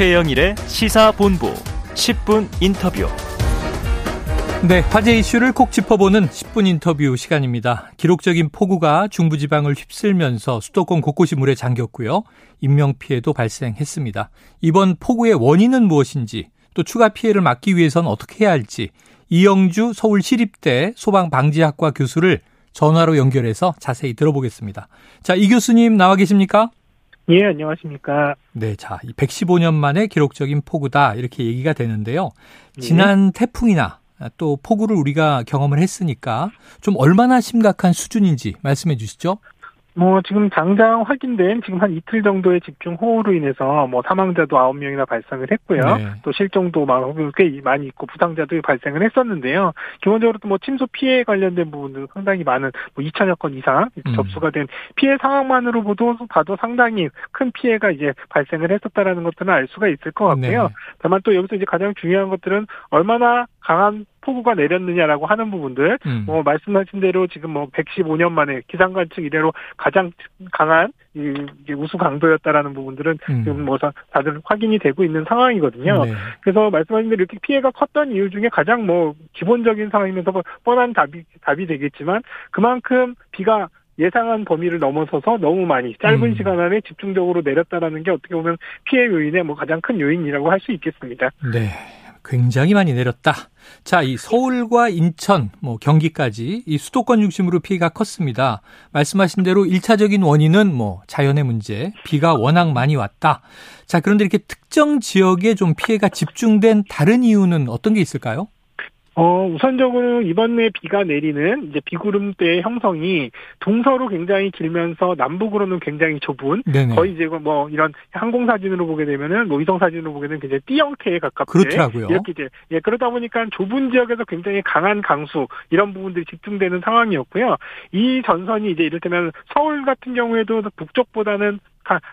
최영일의 시사본부 10분 인터뷰. 네, 화제 이슈를 콕 짚어보는 10분 인터뷰 시간입니다. 기록적인 폭우가 중부지방을 휩쓸면서 수도권 곳곳이 물에 잠겼고요. 인명피해도 발생했습니다. 이번 폭우의 원인은 무엇인지, 또 추가 피해를 막기 위해선 어떻게 해야 할지, 이영주 서울시립대 소방방지학과 교수를 전화로 연결해서 자세히 들어보겠습니다. 자, 이 교수님 나와 계십니까? 예, 안녕하십니까. 네, 자, 115년 만에 기록적인 폭우다 이렇게 얘기가 되는데요. 지난 네. 태풍이나 또 폭우를 우리가 경험을 했으니까 좀 얼마나 심각한 수준인지 말씀해 주시죠. 뭐 지금 당장 확인된 지금 한 이틀 정도의 집중 호우로 인해서 뭐 사망자도 9명이나 발생을 했고요. 네. 또 실종도 꽤 많이 있고 부상자도 발생을 했었는데요. 기본적으로 또 뭐 침수 피해 관련된 부분도 상당히 많은 뭐 2천여 건 이상 음. 접수가 된 피해 상황만으로 보도 봐도 상당히 큰 피해가 이제 발생을 했었다라는 것들은 알 수가 있을 것 같고요. 네. 다만 또 여기서 이제 가장 중요한 것들은 얼마나 강한 폭우가 내렸느냐라고 하는 부분들, 음. 뭐 말씀하신 대로 지금 뭐 115년 만에 기상관 측 이래로 가장 강한 이 우수 강도였다라는 부분들은 음. 지금 뭐 다들 확인이 되고 있는 상황이거든요. 네. 그래서 말씀하신 대로 이렇게 피해가 컸던 이유 중에 가장 뭐 기본적인 상황이면서 뻔한 답이 답이 되겠지만 그만큼 비가 예상한 범위를 넘어서서 너무 많이 짧은 음. 시간 안에 집중적으로 내렸다라는 게 어떻게 보면 피해 요인의 뭐 가장 큰 요인이라고 할 수 있겠습니다. 네. 굉장히 많이 내렸다. 자, 이 서울과 인천, 뭐 경기까지 이 수도권 중심으로 피해가 컸습니다. 말씀하신 대로 1차적인 원인은 뭐 자연의 문제, 비가 워낙 많이 왔다. 자, 그런데 이렇게 특정 지역에 좀 피해가 집중된 다른 이유는 어떤 게 있을까요? 어, 우선적으로 이번에 비가 내리는 이제 비구름대 형성이 동서로 굉장히 길면서 남북으로는 굉장히 좁은 네네. 거의 이제 뭐 이런 항공 사진으로 보게 되면은 뭐 위성 사진으로 보게 되면 굉장히 띠 형태에 가깝게 그렇더라고요. 이렇게 이제 예 그러다 보니까 좁은 지역에서 굉장히 강한 강수 이런 부분들이 집중되는 상황이었고요. 이 전선이 이제 이를테면 서울 같은 경우에도 북쪽보다는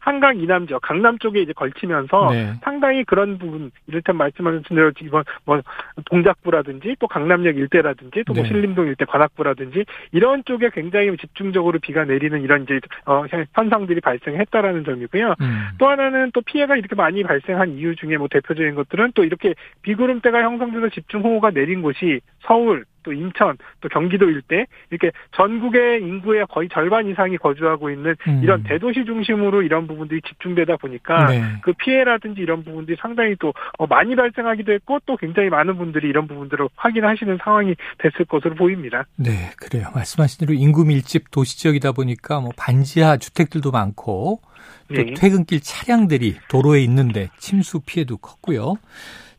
한강 이남 지역, 강남 쪽에 이제 걸치면서 네. 상당히 그런 부분, 이를테면 말씀하신 대로 이번 뭐 동작구라든지 또 강남역 일대라든지 또뭐 네. 신림동 일대 관악구라든지 이런 쪽에 굉장히 집중적으로 비가 내리는 이런 이제 어, 현상들이 발생했다라는 점이고요. 음. 또 하나는 또 피해가 이렇게 많이 발생한 이유 중에 뭐 대표적인 것들은 또 이렇게 비구름대가 형성돼서 집중호우가 내린 곳이 서울, 또 인천, 또 경기도 일대 이렇게 전국의 인구의 거의 절반 이상이 거주하고 있는 음. 이런 대도시 중심으로 이런 부분들이 집중되다 보니까 네. 그 피해라든지 이런 부분들이 상당히 또 어, 많이 발생하기도 했고 또 굉장히 많은 분들이 이런 부분들을 확인하시는 상황이 됐을 것으로 보입니다. 네, 그래요. 말씀하신 대로 인구 밀집 도시 지역이다 보니까 뭐 반지하 주택들도 많고 또 네. 퇴근길 차량들이 도로에 있는데 침수 피해도 컸고요.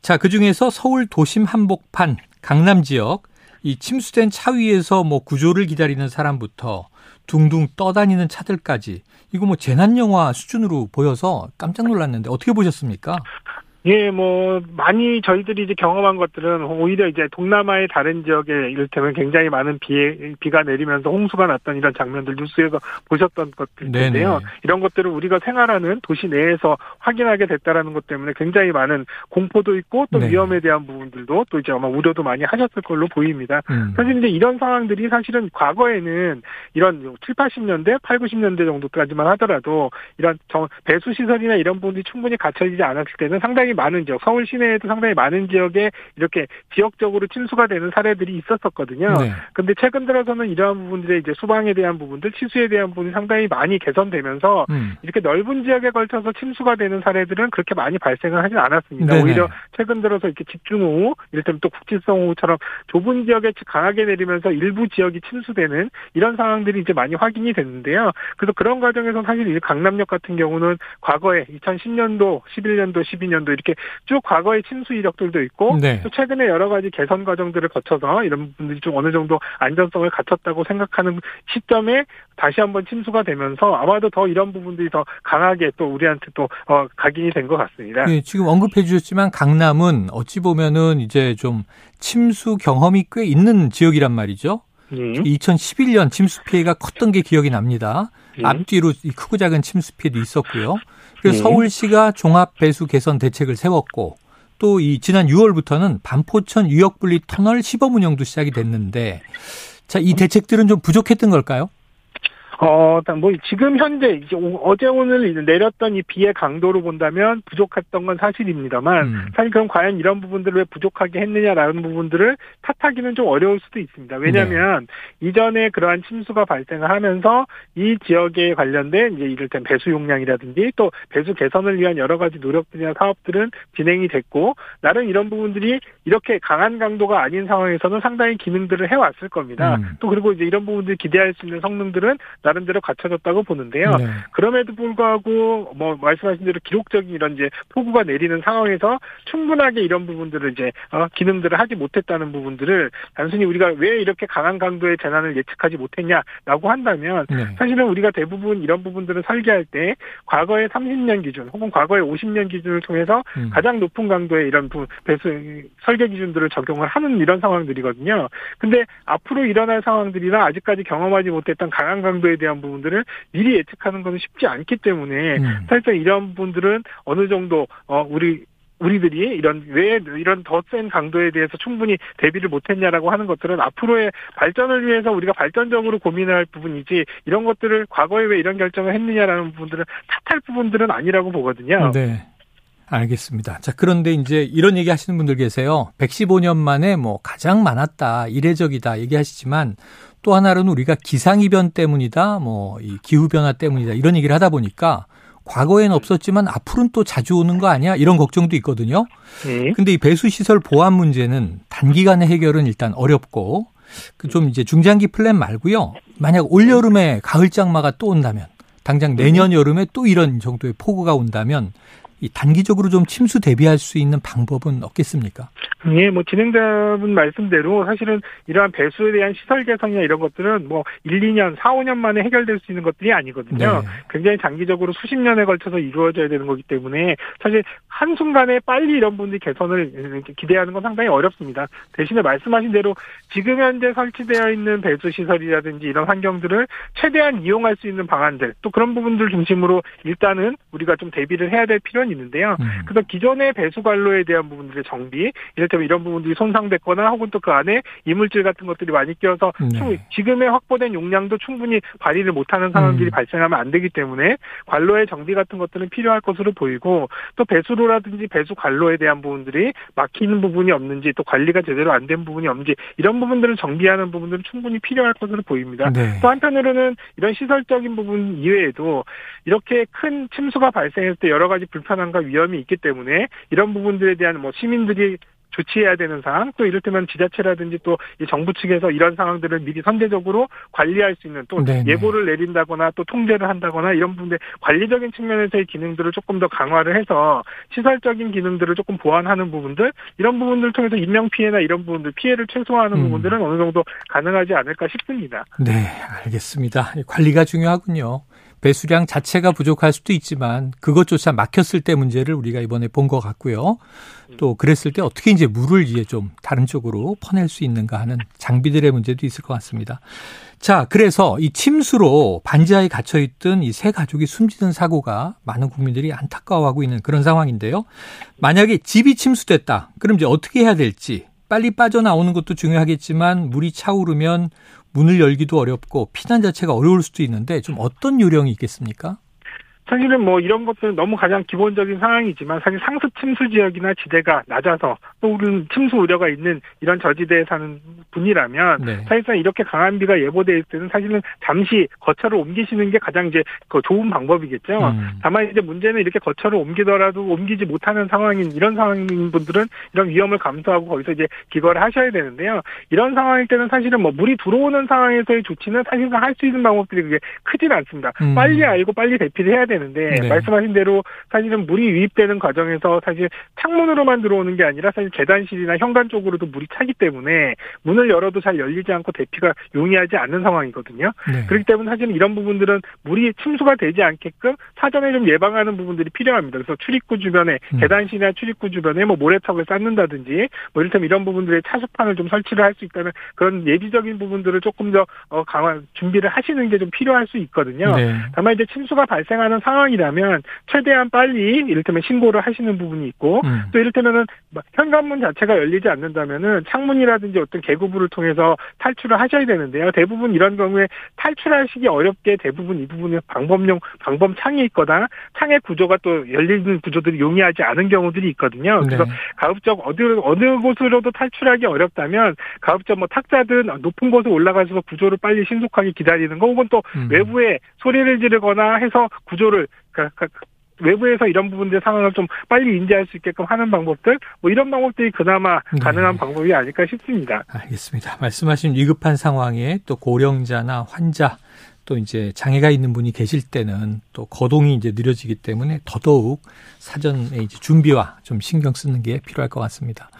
자, 그 중에서 서울 도심 한복판 강남 지역 이 침수된 차 위에서 뭐 구조를 기다리는 사람부터 둥둥 떠다니는 차들까지 이거 뭐 재난 영화 수준으로 보여서 깜짝 놀랐는데 어떻게 보셨습니까? 예, 뭐 많이 저희들이 이제 경험한 것들은 오히려 이제 동남아의 다른 지역에 이를테면 굉장히 많은 비 비가 내리면서 홍수가 났던 이런 장면들 뉴스에서 보셨던 것들인데요. 이런 것들을 우리가 생활하는 도시 내에서 확인하게 됐다라는 것 때문에 굉장히 많은 공포도 있고 또 네. 위험에 대한 부분들도 또 이제 아마 우려도 많이 하셨을 걸로 보입니다. 음. 사실 이제 이런 상황들이 사실은 과거에는 이런 7, 80년대, 8, 90년대 정도까지만 하더라도 이런 배수 시설이나 이런 부분들이 충분히 갖춰지지 않았을 때는 상당히 상당히 많은 지역, 서울 시내에도 상당히 많은 지역에 이렇게 지역적으로 침수가 되는 사례들이 있었었거든요. 네. 근데 최근 들어서는 이러한 부분들의 이제 수방에 대한 부분들, 치수에 대한 부분이 상당히 많이 개선되면서 음. 이렇게 넓은 지역에 걸쳐서 침수가 되는 사례들은 그렇게 많이 발생을 하진 않았습니다. 네네. 오히려 최근 들어서 이렇게 집중호우, 이를테면 또 국지성호우처럼 좁은 지역에 강하게 내리면서 일부 지역이 침수되는 이런 상황들이 이제 많이 확인이 됐는데요. 그래서 그런 과정에서 사실 강남역 같은 경우는 과거에 2010년도, 11년도, 12년도 이렇게 쭉 과거의 침수 이력들도 있고 네. 또 최근에 여러 가지 개선 과정들을 거쳐서 이런 분들이 좀 어느 정도 안전성을 갖췄다고 생각하는 시점에 다시 한번 침수가 되면서 아마도 더 이런 부분들이 더 강하게 또 우리한테 또 어, 각인이 된 것 같습니다. 네, 지금 언급해 주셨지만 강남은 어찌 보면은 이제 좀 침수 경험이 꽤 있는 지역이란 말이죠. 네. 2011년 침수 피해가 컸던 게 기억이 납니다. 네. 앞뒤로 크고 작은 침수 피해도 있었고요. 그래서 네. 서울시가 종합 배수 개선 대책을 세웠고 또 이 지난 6월부터는 반포천 유역 분리 터널 시범 운영도 시작이 됐는데 자, 이 대책들은 좀 부족했던 걸까요? 어, 뭐 지금 현재 이제 어제 오늘 내렸던 이 비의 강도로 본다면 부족했던 건 사실입니다만 음. 사실 그럼 과연 이런 부분들을 왜 부족하게 했느냐라는 부분들을 탓하기는 좀 어려울 수도 있습니다. 왜냐하면 네. 이전에 그러한 침수가 발생을 하면서 이 지역에 관련된 이제 이를테면 배수 용량이라든지 또 배수 개선을 위한 여러 가지 노력들이나 사업들은 진행이 됐고 나름 이런 부분들이 이렇게 강한 강도가 아닌 상황에서는 상당히 기능들을 해왔을 겁니다. 음. 또 그리고 이제 이런 부분들 기대할 수 있는 성능들은 나름 대로 갖춰졌다고 보는데요. 네. 그럼에도 불구하고 뭐 말씀하신 대로 기록적인 이런 이제 폭우가 내리는 상황에서 충분하게 이런 부분들을 이제 어, 기능들을 하지 못했다는 부분들을 단순히 우리가 왜 이렇게 강한 강도의 재난을 예측하지 못했냐라고 한다면 네. 사실은 우리가 대부분 이런 부분들을 설계할 때 과거의 30년 기준 혹은 과거의 50년 기준을 통해서 음. 가장 높은 강도의 이런 부, 배수 설계 기준들을 적용을 하는 이런 상황들이거든요. 근데 앞으로 일어날 상황들이나 아직까지 경험하지 못했던 강한 강도에 대한 부분들을 미리 예측하는 것은 쉽지 않기 때문에 음. 사실상 이런 부분들은 어느 정도 어 우리 우리들이 이런 왜 이런 더 센 강도에 대해서 충분히 대비를 못했냐라고 하는 것들은 앞으로의 발전을 위해서 우리가 발전적으로 고민할 부분이지 이런 것들을 과거에 왜 이런 결정을 했느냐라는 부분들은 탓할 부분들은 아니라고 보거든요. 네. 알겠습니다. 자, 그런데 이제 이런 얘기 하시는 분들 계세요. 115년 만에 뭐 가장 많았다, 이례적이다 얘기하시지만 또 하나로는 우리가 기상이변 때문이다, 뭐 이 기후변화 때문이다 이런 얘기를 하다 보니까 과거엔 없었지만 앞으로는 또 자주 오는 거 아니야? 이런 걱정도 있거든요. 네. 근데 이 배수 시설 보안 문제는 단기간에 해결은 일단 어렵고 그 좀 이제 중장기 플랜 말고요. 만약 올 여름에 가을 장마가 또 온다면 당장 내년 여름에 또 이런 정도의 폭우가 온다면 이 단기적으로 좀 침수 대비할 수 있는 방법은 없겠습니까? 예, 뭐 진행자분 말씀대로 사실은 이러한 배수에 대한 시설 개선이나 이런 것들은 뭐 1, 2년, 4, 5년 만에 해결될 수 있는 것들이 아니거든요. 네. 굉장히 장기적으로 수십 년에 걸쳐서 이루어져야 되는 거기 때문에 사실 한순간에 빨리 이런 분들이 개선을 기대하는 건 상당히 어렵습니다. 대신에 말씀하신 대로 지금 현재 설치되어 있는 배수 시설이라든지 이런 환경들을 최대한 이용할 수 있는 방안들 또 그런 부분들 중심으로 일단은 우리가 좀 대비를 해야 될 필요는 있는데요. 음. 그래서 기존의 배수 관로에 대한 부분들의 정비 이를테면 이런 부분들이 손상됐거나 혹은 또 그 안에 이물질 같은 것들이 많이 끼어서 네. 지금의 확보된 용량도 충분히 발휘를 못하는 상황들이 음. 발생하면 안 되기 때문에 관로의 정비 같은 것들은 필요할 것으로 보이고 또 배수로라든지 배수 관로에 대한 부분들이 막히는 부분이 없는지 또 관리가 제대로 안 된 부분이 없는지 이런 부분들을 정비하는 부분들은 충분히 필요할 것으로 보입니다. 네. 또 한편으로는 이런 시설적인 부분 이외에도 이렇게 큰 침수가 발생했을 때 여러 가지 불편 함과 위험이 있기 때문에 이런 부분들에 대한 뭐 시민들이 조치해야 되는 사항 또 이를테면 지자체라든지 또 정부 측에서 이런 상황들을 미리 선제적으로 관리할 수 있는 또 네네. 예보를 내린다거나 또 통제를 한다거나 이런 부분들 관리적인 측면에서의 기능들을 조금 더 강화를 해서 시설적인 기능들을 조금 보완하는 부분들 이런 부분들 통해서 인명 피해나 이런 부분들 피해를 최소화하는 음. 부분들은 어느 정도 가능하지 않을까 싶습니다. 네, 알겠습니다. 관리가 중요하군요. 배수량 자체가 부족할 수도 있지만 그것조차 막혔을 때 문제를 우리가 이번에 본 것 같고요. 또 그랬을 때 어떻게 이제 물을 이제 좀 다른 쪽으로 퍼낼 수 있는가 하는 장비들의 문제도 있을 것 같습니다. 자, 그래서 이 침수로 반지하에 갇혀 있던 이 세 가족이 숨지는 사고가 많은 국민들이 안타까워하고 있는 그런 상황인데요. 만약에 집이 침수됐다. 그럼 이제 어떻게 해야 될지 빨리 빠져나오는 것도 중요하겠지만 물이 차오르면 문을 열기도 어렵고 피난 자체가 어려울 수도 있는데 좀 어떤 요령이 있겠습니까? 사실은 뭐 이런 것들은 너무 가장 기본적인 상황이지만 사실 상습 침수 지역이나 지대가 낮아서 또 우리는 침수 우려가 있는 이런 저지대에 사는 분이라면 네. 사실상 이렇게 강한 비가 예보될 때는 사실은 잠시 거처를 옮기시는 게 가장 이제 그 좋은 방법이겠죠. 음. 다만 이제 문제는 이렇게 거처를 옮기더라도 옮기지 못하는 상황인 이런 상황인 분들은 이런 위험을 감수하고 거기서 이제 기거를 하셔야 되는데요. 이런 상황일 때는 사실은 뭐 물이 들어오는 상황에서의 조치는 사실상 할 수 있는 방법들이 그게 크진 않습니다. 음. 빨리 알고 빨리 대피를 해야 되는 되는데 네. 말씀하신 대로 사실은 물이 유입되는 과정에서 사실 창문으로만 들어오는 게 아니라 사실 계단실이나 현관 쪽으로도 물이 차기 때문에 문을 열어도 잘 열리지 않고 대피가 용이하지 않는 상황이거든요. 네. 그렇기 때문에 사실은 이런 부분들은 물이 침수가 되지 않게끔 사전에 좀 예방하는 부분들이 필요합니다. 그래서 출입구 주변에 음. 계단실이나 출입구 주변에 뭐 모래턱을 쌓는다든지 뭐 이를테면 이런 부분들의 차수판을 좀 설치를 할 수 있다는 그런 예비적인 부분들을 조금 더 어, 강화 준비를 하시는 게 좀 필요할 수 있거든요. 네. 다만 이제 침수가 발생하는 상황이라면 최대한 빨리 이를테면 신고를 하시는 부분이 있고 음. 또 이를테면은 뭐 현관문 자체가 열리지 않는다면은 창문이라든지 어떤 개구부를 통해서 탈출을 하셔야 되는데요. 대부분 이런 경우에 탈출하시기 어렵게 대부분 이 부분은 방법용 방법 창이 있거나 창의 구조가 또 열리는 구조들이 용이하지 않은 경우들이 있거든요. 그래서 네. 가급적 어디 어느 곳으로도 탈출하기 어렵다면 가급적 뭐 탁자든 높은 곳에 올라가서 구조를 빨리 신속하게 기다리는 거 혹은 또 음. 외부에 소리를 지르거나 해서 구조를 그러니까 외부에서 이런 부분들 상황을 좀 빨리 인지할 수 있게끔 하는 방법들 뭐 이런 방법들이 그나마 네. 가능한 방법이 아닐까 싶습니다. 알겠습니다. 말씀하신 위급한 상황에 또 고령자나 환자 또 이제 장애가 있는 분이 계실 때는 또 거동이 이제 느려지기 때문에 더더욱 사전에 이제 준비와 좀 신경 쓰는 게 필요할 것 같습니다.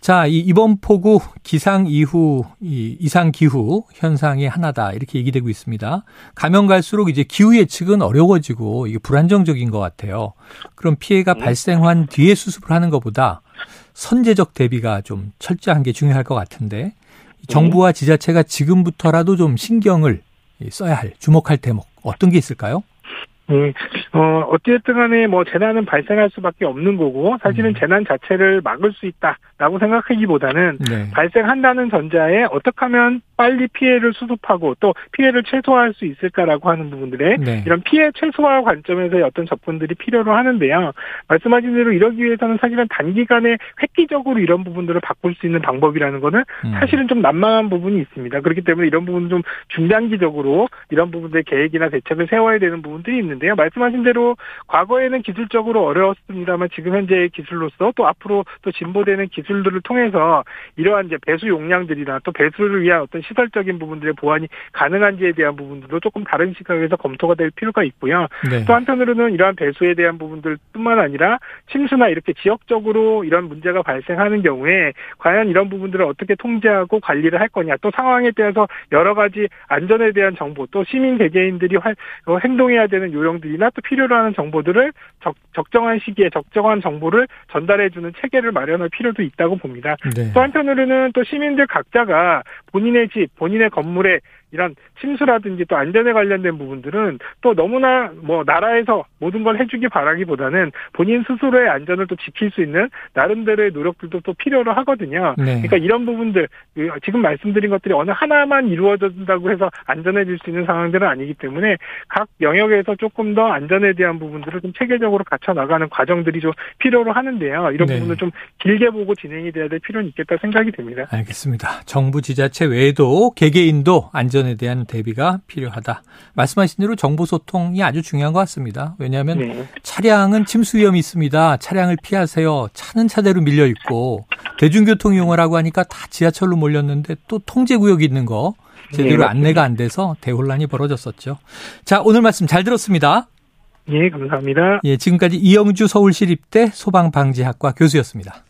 자, 이 이번 폭우 기상 이후 이 이상 기후 현상의 하나다 이렇게 얘기되고 있습니다. 가면 갈수록 이제 기후 예측은 어려워지고 이게 불안정적인 것 같아요. 그럼 피해가 네. 발생한 뒤에 수습을 하는 것보다 선제적 대비가 좀 철저한 게 중요할 것 같은데 정부와 지자체가 지금부터라도 좀 신경을 써야 할 주목할 대목 어떤 게 있을까요? 네. 어, 어찌됐든 간에 뭐 재난은 발생할 수밖에 없는 거고, 사실은 음. 재난 자체를 막을 수 있다라고 생각하기보다는 네. 발생한다는 전자에 어떻게 하면 빨리 피해를 수습하고 또 피해를 최소화할 수 있을까라고 하는 부분들에 네. 이런 피해 최소화 관점에서의 어떤 접근들이 필요로 하는데요. 말씀하신 대로 이러기 위해서는 사실은 단기간에 획기적으로 이런 부분들을 바꿀 수 있는 방법이라는 거는 음. 사실은 좀 난망한 부분이 있습니다. 그렇기 때문에 이런 부분은 좀 중장기적으로 이런 부분들의 계획이나 대책을 세워야 되는 부분들이 있는데 요. 말씀하신 대로 과거에는 기술적으로 어려웠습니다만 지금 현재의 기술로서 또 앞으로 또 진보되는 기술들을 통해서 이러한 이제 배수 용량들이나 또 배수를 위한 어떤 시설적인 부분들의 보완이 가능한지에 대한 부분들도 조금 다른 시각에서 검토가 될 필요가 있고요. 네. 또 한편으로는 이러한 배수에 대한 부분들뿐만 아니라 침수나 이렇게 지역적으로 이런 문제가 발생하는 경우에 과연 이런 부분들을 어떻게 통제하고 관리를 할 거냐 또 상황에 대해서 여러 가지 안전에 대한 정보 또 시민 개개인들이 어, 행동해야 되는 요령 들이나 또 필요로 하는 정보들을 적, 적정한 시기에 적정한 정보를 전달해주는 체계를 마련할 필요도 있다고 봅니다. 네. 또 한편으로는 또 시민들 각자가 본인의 집, 본인의 건물에 이런 침수라든지 또 안전에 관련된 부분들은 또 너무나 뭐 나라에서 모든 걸 해주기 바라기보다는 본인 스스로의 안전을 또 지킬 수 있는 나름대로의 노력들도 또 필요로 하거든요. 네. 그러니까 이런 부분들 그 지금 말씀드린 것들이 어느 하나만 이루어진다고 해서 안전해질 수 있는 상황들은 아니기 때문에 각 영역에서 조금 더 안전에 대한 부분들을 좀 체계적으로 갖춰 나가는 과정들이 좀 필요로 하는데요. 이런 네. 부분을 좀 길게 보고 진행이 돼야 될 필요는 있겠다 생각이 됩니다. 알겠습니다. 정부 지자체 외에도 개개인도 안전 안전에 대한 대비가 필요하다. 말씀하신 대로 정보 소통이 아주 중요한 것 같습니다. 왜냐하면 네. 차량은 침수 위험이 있습니다. 차량을 피하세요. 차는 차대로 밀려 있고 대중교통 이용을 하고 하니까 다 지하철로 몰렸는데 또 통제 구역이 있는 거 제대로 네, 안내가 안 돼서 대혼란이 벌어졌었죠. 자, 오늘 말씀 잘 들었습니다. 예, 감사합니다. 예, 지금까지 이영주 서울시립대 소방방지학과 교수였습니다.